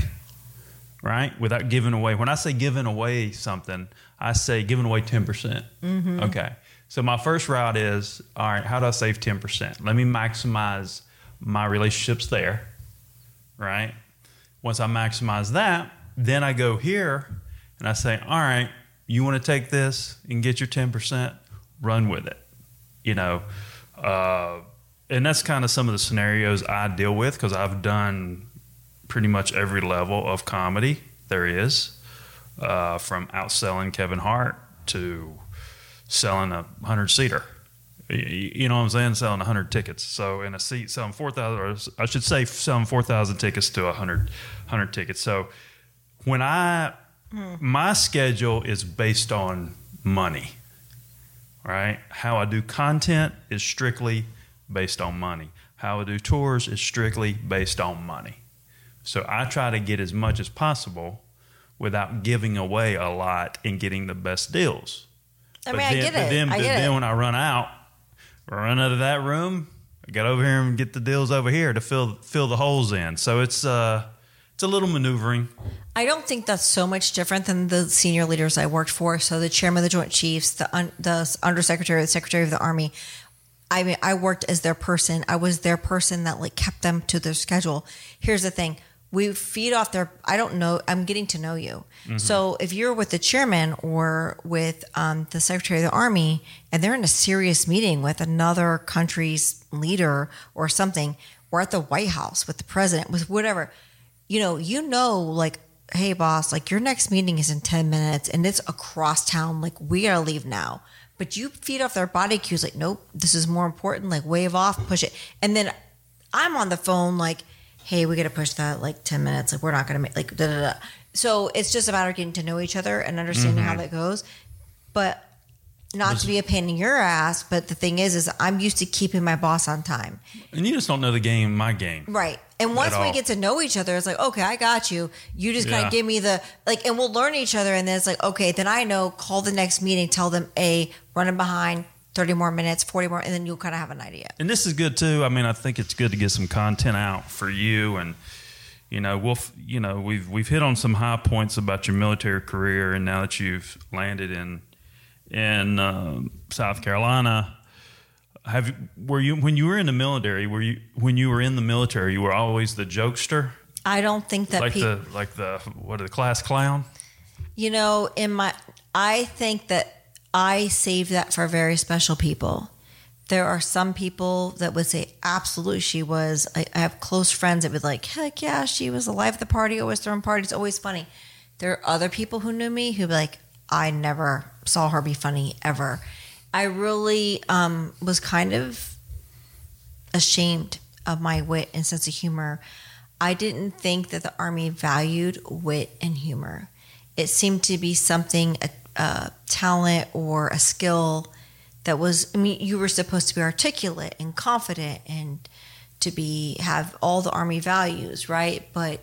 right? Without giving away. When I say giving away something, I say giving away 10%. percent mm-hmm. Okay. So my first route is all right, how do I save 10%? Let me maximize my relationships there, right? Once I maximize that, then I go here and I say, all right, you want to take this and get your 10%, run with it. You know, uh, and that's kind of some of the scenarios I deal with because I've done pretty much every level of comedy there is, uh, from outselling Kevin Hart to selling a hundred seater. You know what I'm saying? Selling 100 tickets. So in a seat, selling 4,000, I should say, selling 4,000 tickets to 100, 100 tickets. So when I, my schedule is based on money, right? How I do content is strictly based on money. How I do tours is strictly based on money. So I try to get as much as possible without giving away a lot and getting the best deals. I But mean, I then- get but it. Then, I but get then it. when I run out, run out of that room, I get over here and get the deals over here to fill fill the holes in. So it's uh it's a little maneuvering. I don't think that's so much different than the senior leaders I worked for. So the chairman of the Joint Chiefs, the un, the undersecretary, the secretary of the Army. I mean, I worked as their person. I was their person that like kept them to their schedule. Here's the thing: we feed off their. I don't know. I'm getting to know you. So if you're with the chairman or with um, the secretary of the Army, and they're in a serious meeting with another country's leader or something, or at the White House with the president, with whatever you know, you know, like, hey, boss, like your next meeting is in 10 minutes and it's across town. Like, we gotta leave now. But you feed off their body cues, like, nope, this is more important. Like, wave off, push it. And then I'm on the phone, like, hey, we gotta push that like 10 minutes. Like, we're not gonna make, like, da da da. So it's just a matter of getting to know each other and understanding how mm-hmm. that goes. But not to be a pain in your ass, but the thing is, is I'm used to keeping my boss on time. And you just don't know the game, my game. Right. And once we all. get to know each other, it's like, okay, I got you. You just kind of give me the like, and we'll learn each other. And then it's like, okay, then I know. Call the next meeting. Tell them, a running behind, thirty more minutes, forty more, and then you'll kind of have an idea. And this is good too. I mean, I think it's good to get some content out for you, and you know, we'll, you know, we've we've hit on some high points about your military career, and now that you've landed in in um South Carolina, have were you when you were in the military? Were you when you were in the military? You were always the jokester, I don't think that like people, the like the what the class clown. you know, in my, I think that I save that for very special people. There are some people that would say, absolutely, she was. I, I have close friends that would like, heck yeah, she was alive at the party, always throwing parties, always funny. There are other people who knew me who be like, I never saw her be funny ever. I really um, was kind of ashamed of my wit and sense of humor. I didn't think that the Army valued wit and humor. It seemed to be something, a, a talent or a skill that was, I mean, you were supposed to be articulate and confident and to be, have all the Army values, right? But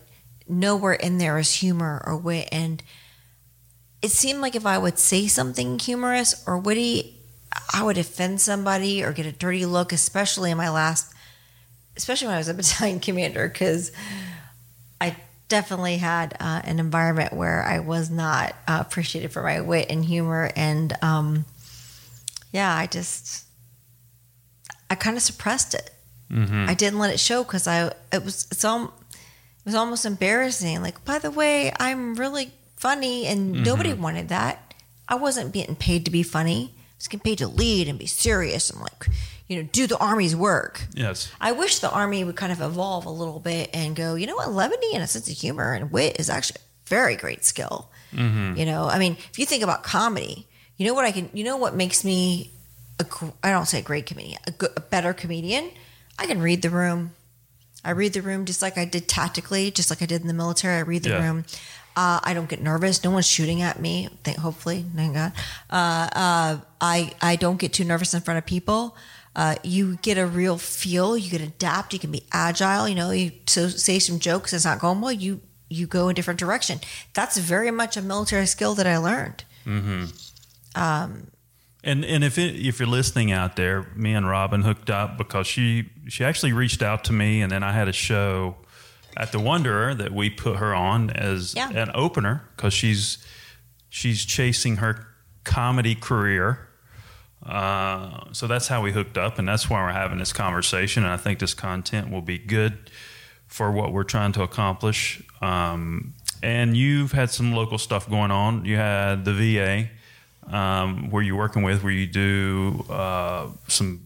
nowhere in there is humor or wit. And it seemed like if I would say something humorous or witty, I would offend somebody or get a dirty look, especially in my last, especially when I was a battalion commander, because I definitely had uh, an environment where I was not uh, appreciated for my wit and humor. And um, yeah, I just, I kind of suppressed it. I didn't let it show because I, it was, it's all, it was almost embarrassing. Like, by the way, I'm really funny, and mm-hmm. nobody wanted that. I wasn't getting paid to be funny. I was getting paid to lead and be serious and like, you know, do the army's work. Yes. I wish the army would kind of evolve a little bit and go, you know what, levity and a sense of humor and wit is actually a very great skill. Mm-hmm. You know, I mean, if you think about comedy, you know what I can, you know what makes me, a, I don't say a great comedian, a, good, a better comedian. I can read the room. I read the room just like I did tactically, just like I did in the military. I read the Yeah. room. Uh, I don't get nervous. No one's shooting at me. Thank, hopefully, thank God. Uh, uh, I I don't get too nervous in front of people. Uh, you get a real feel. You can adapt. You can be agile. You know, you so say some jokes. It's not going well. You you go a different direction. That's very much a military skill that I learned. And and if it, if you're listening out there, me and Robin hooked up because she she actually reached out to me, and then I had a show at the Wanderer that we put her on as Yeah. an opener because she's she's chasing her comedy career. Uh, so that's how we hooked up, and that's why we're having this conversation. And I think this content will be good for what we're trying to accomplish. Um, and you've had some local stuff going on. You had the VA um, where you're working with, where you do uh, some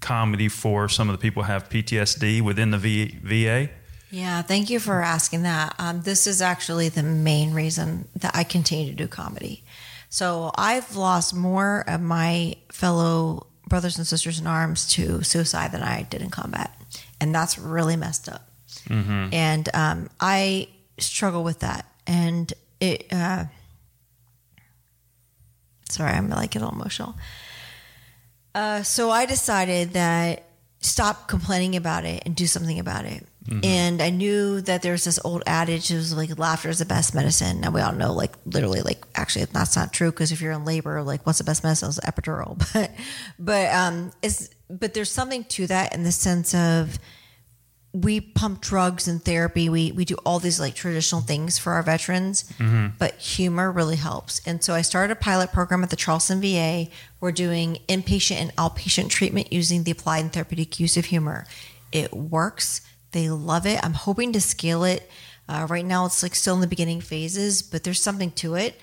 comedy for some of the people who have PTSD within the v- VA. Yeah, thank you for asking that. Um, this is actually the main reason that I continue to do comedy. So I've lost more of my fellow brothers and sisters in arms to suicide than I did in combat, and that's really messed up. And um, I struggle with that, and it. Uh, sorry, I'm like getting emotional. Uh, so I decided that stop complaining about it and do something about it. And I knew that there's this old adage, it was like laughter is the best medicine. And we all know, like literally, like actually, that's not true because if you're in labor, like what's the best medicine? It's epidural. But, but um, it's but there's something to that in the sense of we pump drugs and therapy. We we do all these like traditional things for our veterans, but humor really helps. And so I started a pilot program at the Charleston VA. We're doing inpatient and outpatient treatment using the applied and therapeutic use of humor. It works. They love it. I'm hoping to scale it. Uh, right now, it's like still in the beginning phases, but there's something to it.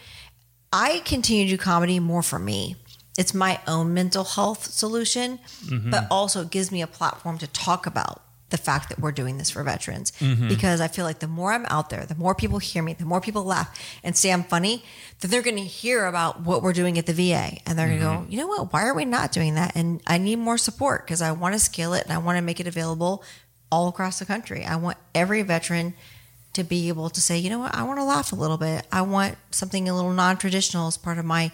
I continue to do comedy more for me. It's my own mental health solution, mm-hmm. but also it gives me a platform to talk about the fact that we're doing this for veterans mm-hmm. because I feel like the more I'm out there, the more people hear me, the more people laugh and say I'm funny, then they're going to hear about what we're doing at the VA and they're going to go, mm-hmm. you know what? Why are we not doing that? And I need more support because I want to scale it and I want to make it available all across the country. I want every veteran to be able to say, you know what, I want to laugh a little bit. I want something a little non traditional as part of my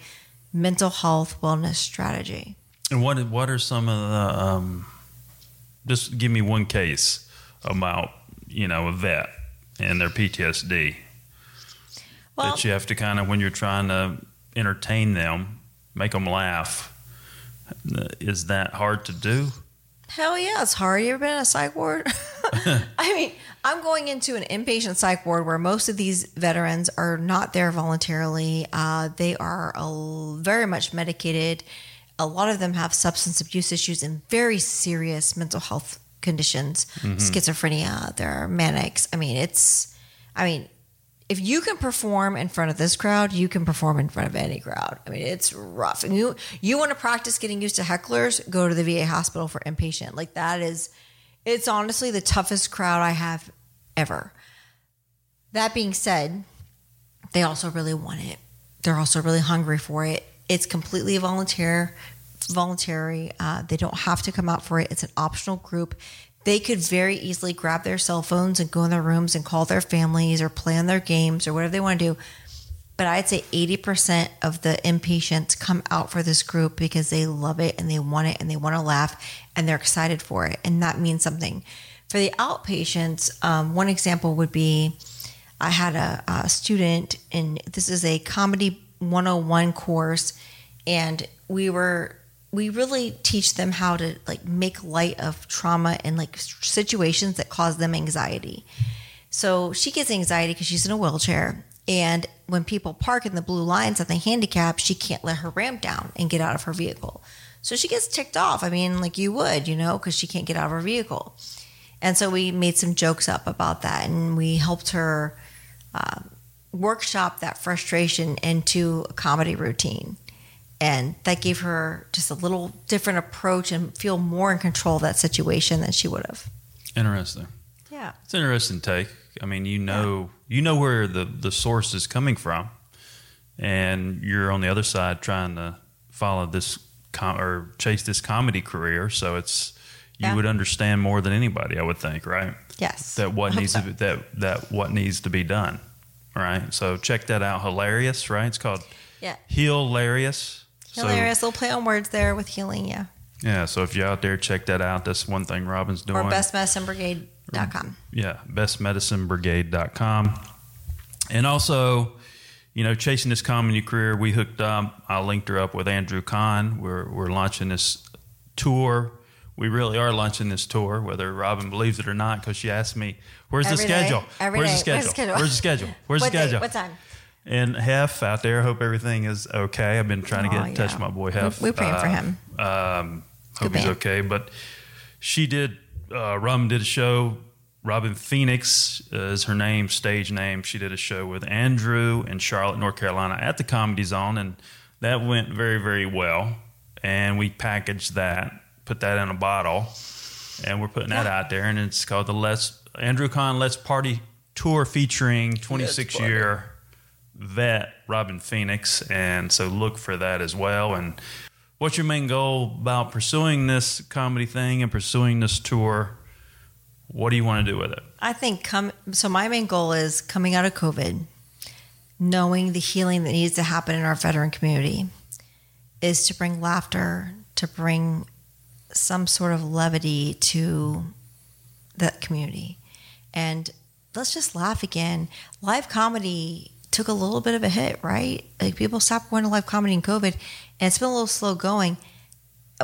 mental health wellness strategy. And what what are some of the um, just give me one case about you know a vet and their PTSD Well, that you have to kind of when you're trying to entertain them, make them laugh. Is that hard to do? Hell yeah, it's hard. You ever been in a psych ward? I mean, I'm going into an inpatient psych ward where most of these veterans are not there voluntarily. Uh, they are uh, very much medicated. A lot of them have substance abuse issues and very serious mental health conditions, schizophrenia, they're manics. I mean, it's, I mean, if you can perform in front of this crowd, you can perform in front of any crowd. I mean, it's rough. And you you want to practice getting used to hecklers, go to the VA hospital for inpatient. Like that is it's honestly the toughest crowd I have ever. That being said, they also really want it. They're also really hungry for it. It's completely volunteer, voluntary. Uh, they don't have to come out for it. It's an optional group. They could very easily grab their cell phones and go in their rooms and call their families or play on their games or whatever they want to do. But I'd say 80% of the inpatients come out for this group because they love it and they want it and they want to laugh and they're excited for it. And that means something. For the outpatients, um, one example would be I had a, a student, and this is a comedy 101 course, and we were we really teach them how to like make light of trauma and like situations that cause them anxiety. So she gets anxiety because she's in a wheelchair. And when people park in the blue lines at the handicap, she can't let her ramp down and get out of her vehicle. So she gets ticked off. I mean, like you would, you know, because she can't get out of her vehicle. And so we made some jokes up about that and we helped her uh, workshop that frustration into a comedy routine. And that gave her just a little different approach and feel more in control of that situation than she would have. Interesting. Yeah. It's an interesting take. I mean, you know, you know where the the source is coming from, and you're on the other side trying to follow this com- or chase this comedy career. So it's you Yeah. would understand more than anybody, I would think, right? Yes. That what needs so. to be, that that what needs to be done, right? So check that out. Hilarious, right? It's called Yeah. Hilarious. Hilarious little play on words there with healing, yeah. Yeah. So if you're out there, check that out. That's one thing Robin's doing. Or bestmedicinebrigade.com. yeah, bestmedicinebrigade.com. And also, you know, chasing this comedy career, we hooked up. I linked her up with Andrew Kahn. We're, we're launching this tour. We really are launching this tour, whether Robin believes it or not, because she asked me, Where's the day. schedule? Every Where's, day. the schedule? Where's the schedule? Where's the schedule? Where's the schedule? What time? And Hef out there, hope everything is okay. I've been trying to get Oh, in touch yeah. with my boy Hef. We- we're praying for Uh, him. Um, hope Good he's man. okay. But she did, uh, Robin did a show. Robin Phoenix uh, is her name, stage name. She did a show with Andrew in Charlotte, North Carolina at the Comedy Zone. And that went very, very well. And we packaged that, put that in a bottle, and we're putting that out there. And it's called the Let's Andrew Kahn Let's Party Tour featuring 26 year vet Robin Phoenix, and so look for that as well. And what's your main goal about pursuing this comedy thing and pursuing this tour? What do you want to do with it? I think come so my main goal is coming out of COVID, knowing the healing that needs to happen in our veteran community is to bring laughter, to bring some sort of levity to that community. And let's just laugh again. Live comedy took a little bit of a hit, right? Like people stopped going to live comedy in COVID and it's been a little slow going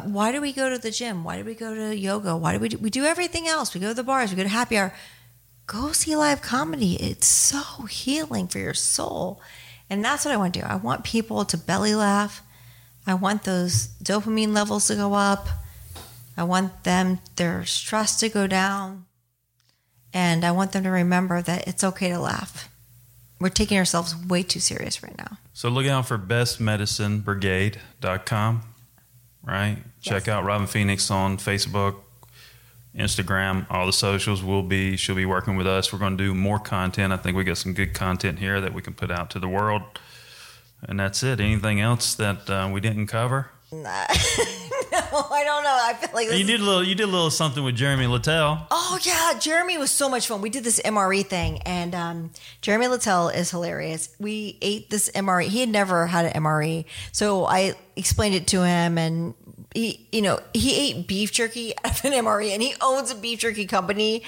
why do we go to the gym? Why do we go to yoga? Why do we do, we do everything else? We go to the bars, we go to happy hour. Go see live comedy. It's so healing for your soul. And that's what I want to do. I want people to belly laugh. I want those dopamine levels to go up. I want them their stress to go down. And I want them to remember that it's okay to laugh. We're taking ourselves way too serious right now. So look out for bestmedicinebrigade.com right? Yes. Check out Robin Phoenix on Facebook, Instagram, all the socials. Will be she'll be working with us. We're going to do more content. I think we got some good content here that we can put out to the world. And that's it. Anything else that uh, we didn't cover? no, I don't know. I feel like this You did a little. You did a little something with Jeremy Littell. Oh yeah, Jeremy was so much fun. We did this MRE thing, and um, Jeremy Littell is hilarious. We ate this MRE. He had never had an MRE, so I explained it to him, and he, you know, he ate beef jerky out of an MRE, and he owns a beef jerky company.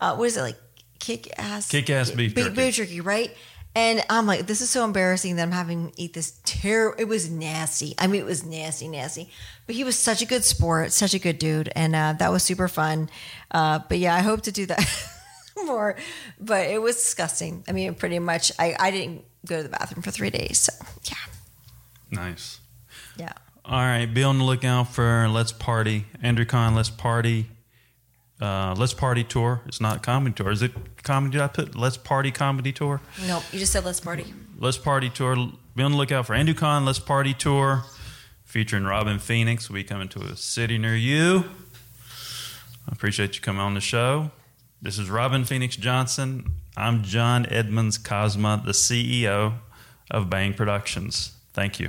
Uh, what is it like? Kick ass. Kick ass beef jerky. Beef jerky, right? And I'm like, this is so embarrassing that I'm having to eat this terrible. It was nasty. I mean, it was nasty, nasty. But he was such a good sport, such a good dude, and uh, that was super fun. Uh, but yeah, I hope to do that more. But it was disgusting. I mean, pretty much, I, I didn't go to the bathroom for three days. So yeah, Nice. yeah. All right, be on the lookout for Let's Party, Andrew Kahn Let's Party, uh, Let's Party tour. It's not comedy tour. Is it comedy? Did I put Let's Party comedy tour? Nope, you just said let's party. Let's Party tour. Be on the lookout for Andrew Kahn Let's Party tour, featuring Robin Phoenix. Be coming to a city near you. I appreciate you coming on the show. This is Robin Phoenix Johnson. I'm John Edmonds Cosma, the CEO of Bang Productions. Thank you.